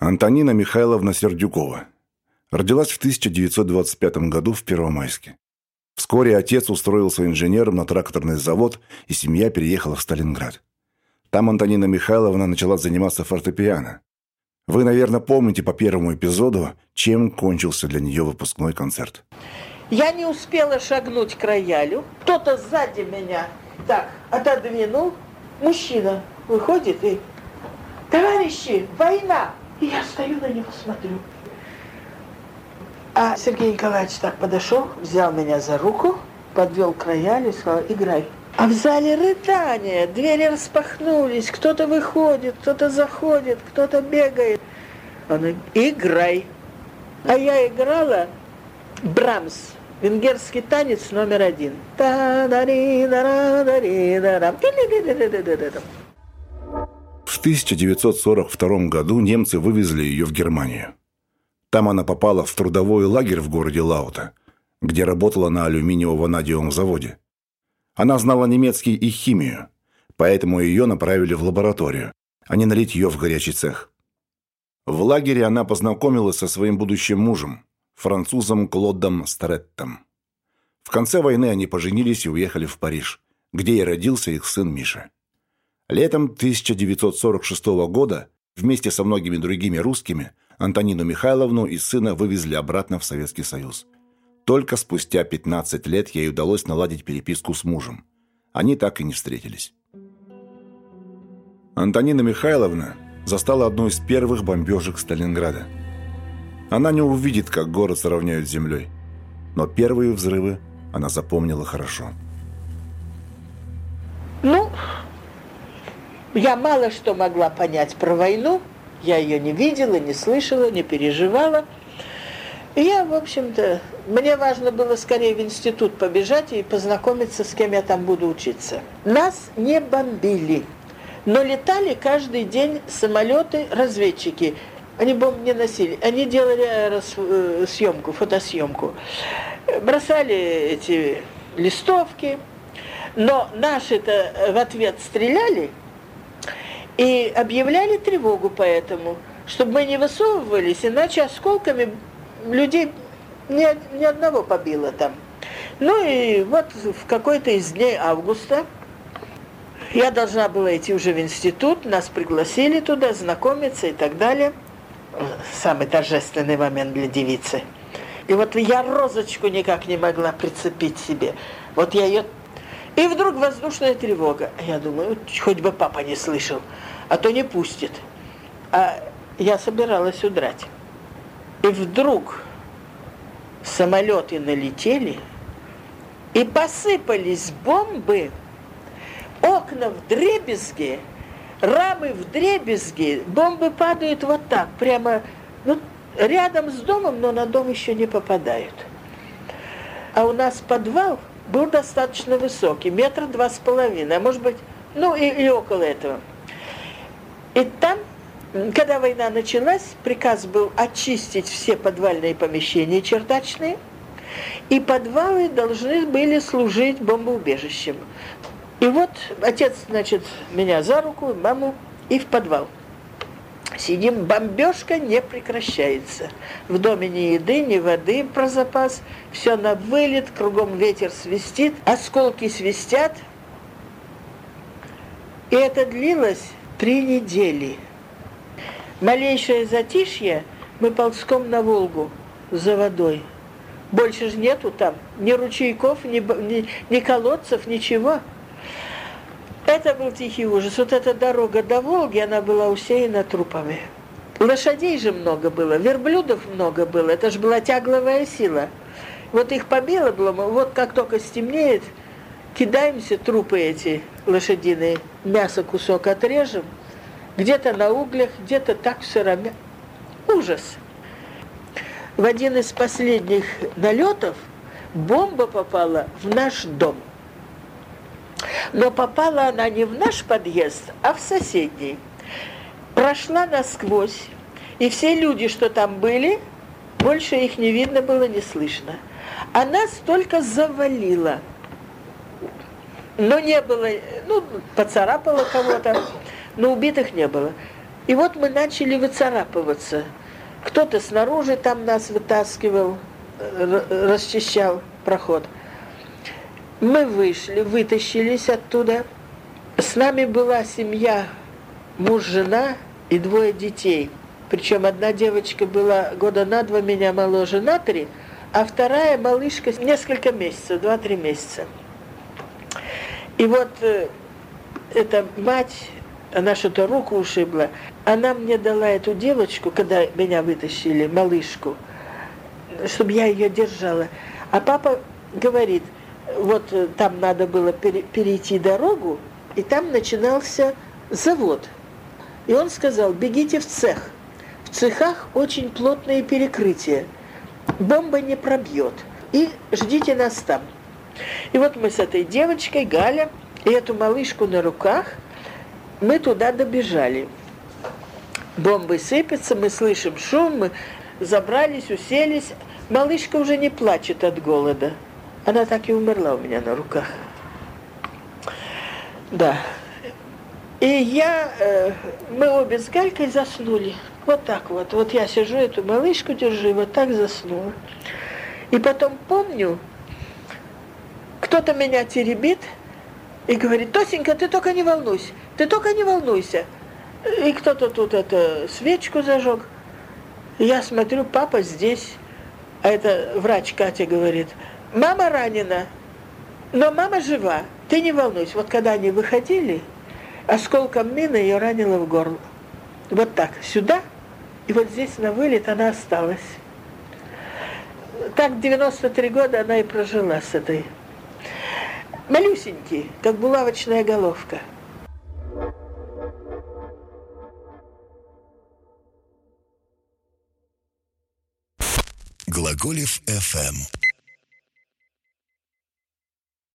Антонина Михайловна Сердюкова. Родилась в 1925 году в Первомайске. Вскоре отец устроился инженером на тракторный завод, и семья переехала в Сталинград. Там Антонина Михайловна начала заниматься фортепиано. Вы, наверное, помните по первому эпизоду, чем кончился для нее выпускной концерт. Я не успела шагнуть к роялю. Кто-то сзади меня так отодвинул. Мужчина выходит и... Товарищи, война! И я стою на него, смотрю. А Сергей Николаевич так подошел, взял меня за руку, подвел к роялю и сказал, играй. А в зале рыдание, двери распахнулись, кто-то выходит, кто-то заходит, кто-то бегает. Он играй. А я играла Брамс, венгерский танец номер один. В 1942 году немцы вывезли ее в Германию. Там она попала в трудовой лагерь в городе Лаута, где работала на алюминиево-ванадиевом заводе. Она знала немецкий и химию, поэтому ее направили в лабораторию, а не налить ее в горячий цех. В лагере она познакомилась со своим будущим мужем, французом Клодом Стареттом. В конце войны они поженились и уехали в Париж, где и родился их сын Миша. Летом 1946 года вместе со многими другими русскими Антонину Михайловну и сына вывезли обратно в Советский Союз. Только спустя 15 лет ей удалось наладить переписку с мужем. Они так и не встретились. Антонина Михайловна застала одну из первых бомбежек Сталинграда. Она не увидит, как город сравняют с землей. Но первые взрывы она запомнила хорошо. Ну, я мало что могла понять про войну. Я ее не видела, не слышала, не переживала. И я, в общем-то, мне важно было скорее в институт побежать и познакомиться, с кем я там буду учиться. Нас не бомбили, но летали каждый день самолеты, разведчики. Они бомб не носили, они делали э, съемку, фотосъемку. Бросали эти листовки, но наши-то в ответ стреляли – и объявляли тревогу поэтому, чтобы мы не высовывались, иначе осколками людей ни, ни одного побило там. Ну и вот в какой-то из дней августа я должна была идти уже в институт, нас пригласили туда, знакомиться и так далее. Самый торжественный момент для девицы. И вот я розочку никак не могла прицепить себе. Вот я ее и вдруг воздушная тревога. Я думаю, хоть бы папа не слышал, а то не пустит. А я собиралась удрать. И вдруг самолеты налетели, и посыпались бомбы, окна в дребезге, рамы в дребезге, бомбы падают вот так, прямо ну, рядом с домом, но на дом еще не попадают. А у нас подвал – был достаточно высокий, метра два с половиной, а может быть, ну и, и около этого. И там, когда война началась, приказ был очистить все подвальные помещения чердачные, и подвалы должны были служить бомбоубежищем. И вот отец, значит, меня за руку, маму, и в подвал. Сидим, бомбежка не прекращается. В доме ни еды, ни воды про запас. Все на вылет, кругом ветер свистит, осколки свистят. И это длилось три недели. Малейшее затишье, мы ползком на Волгу за водой. Больше же нету там ни ручейков, ни, ни, ни колодцев, ничего. Это был тихий ужас. Вот эта дорога до Волги, она была усеяна трупами. Лошадей же много было, верблюдов много было. Это же была тягловая сила. Вот их побило было, вот как только стемнеет, кидаемся, трупы эти лошадиные, мясо кусок отрежем, где-то на углях, где-то так в сыроме. Ужас. В один из последних налетов бомба попала в наш дом. Но попала она не в наш подъезд, а в соседний. Прошла насквозь, и все люди, что там были, больше их не видно было, не слышно. Она столько завалила. Но не было, ну, поцарапала кого-то, но убитых не было. И вот мы начали выцарапываться. Кто-то снаружи там нас вытаскивал, расчищал проход. Мы вышли, вытащились оттуда. С нами была семья, муж, жена и двое детей. Причем одна девочка была года на два меня моложе, на три, а вторая малышка несколько месяцев, два-три месяца. И вот э, эта мать, она что-то руку ушибла, она мне дала эту девочку, когда меня вытащили, малышку, чтобы я ее держала. А папа говорит, вот э, там надо было перейти дорогу, и там начинался завод. И он сказал, бегите в цех. В цехах очень плотные перекрытия. Бомба не пробьет. И ждите нас там. И вот мы с этой девочкой, Галя, и эту малышку на руках, мы туда добежали. Бомбы сыпятся, мы слышим шум, мы забрались, уселись. Малышка уже не плачет от голода. Она так и умерла у меня на руках. Да. И я, э, мы обе с Галькой заснули. Вот так вот. Вот я сижу, эту малышку держу, и вот так заснула. И потом помню, кто-то меня теребит и говорит, Тосенька, ты только не волнуйся, ты только не волнуйся. И кто-то тут это свечку зажег. Я смотрю, папа здесь. А это врач Катя говорит, мама ранена, но мама жива, ты не волнуйся. Вот когда они выходили, осколком мины ее ранило в горло. Вот так, сюда, и вот здесь на вылет она осталась. Так 93 года она и прожила с этой. Малюсенький, как булавочная головка. Глаголев FM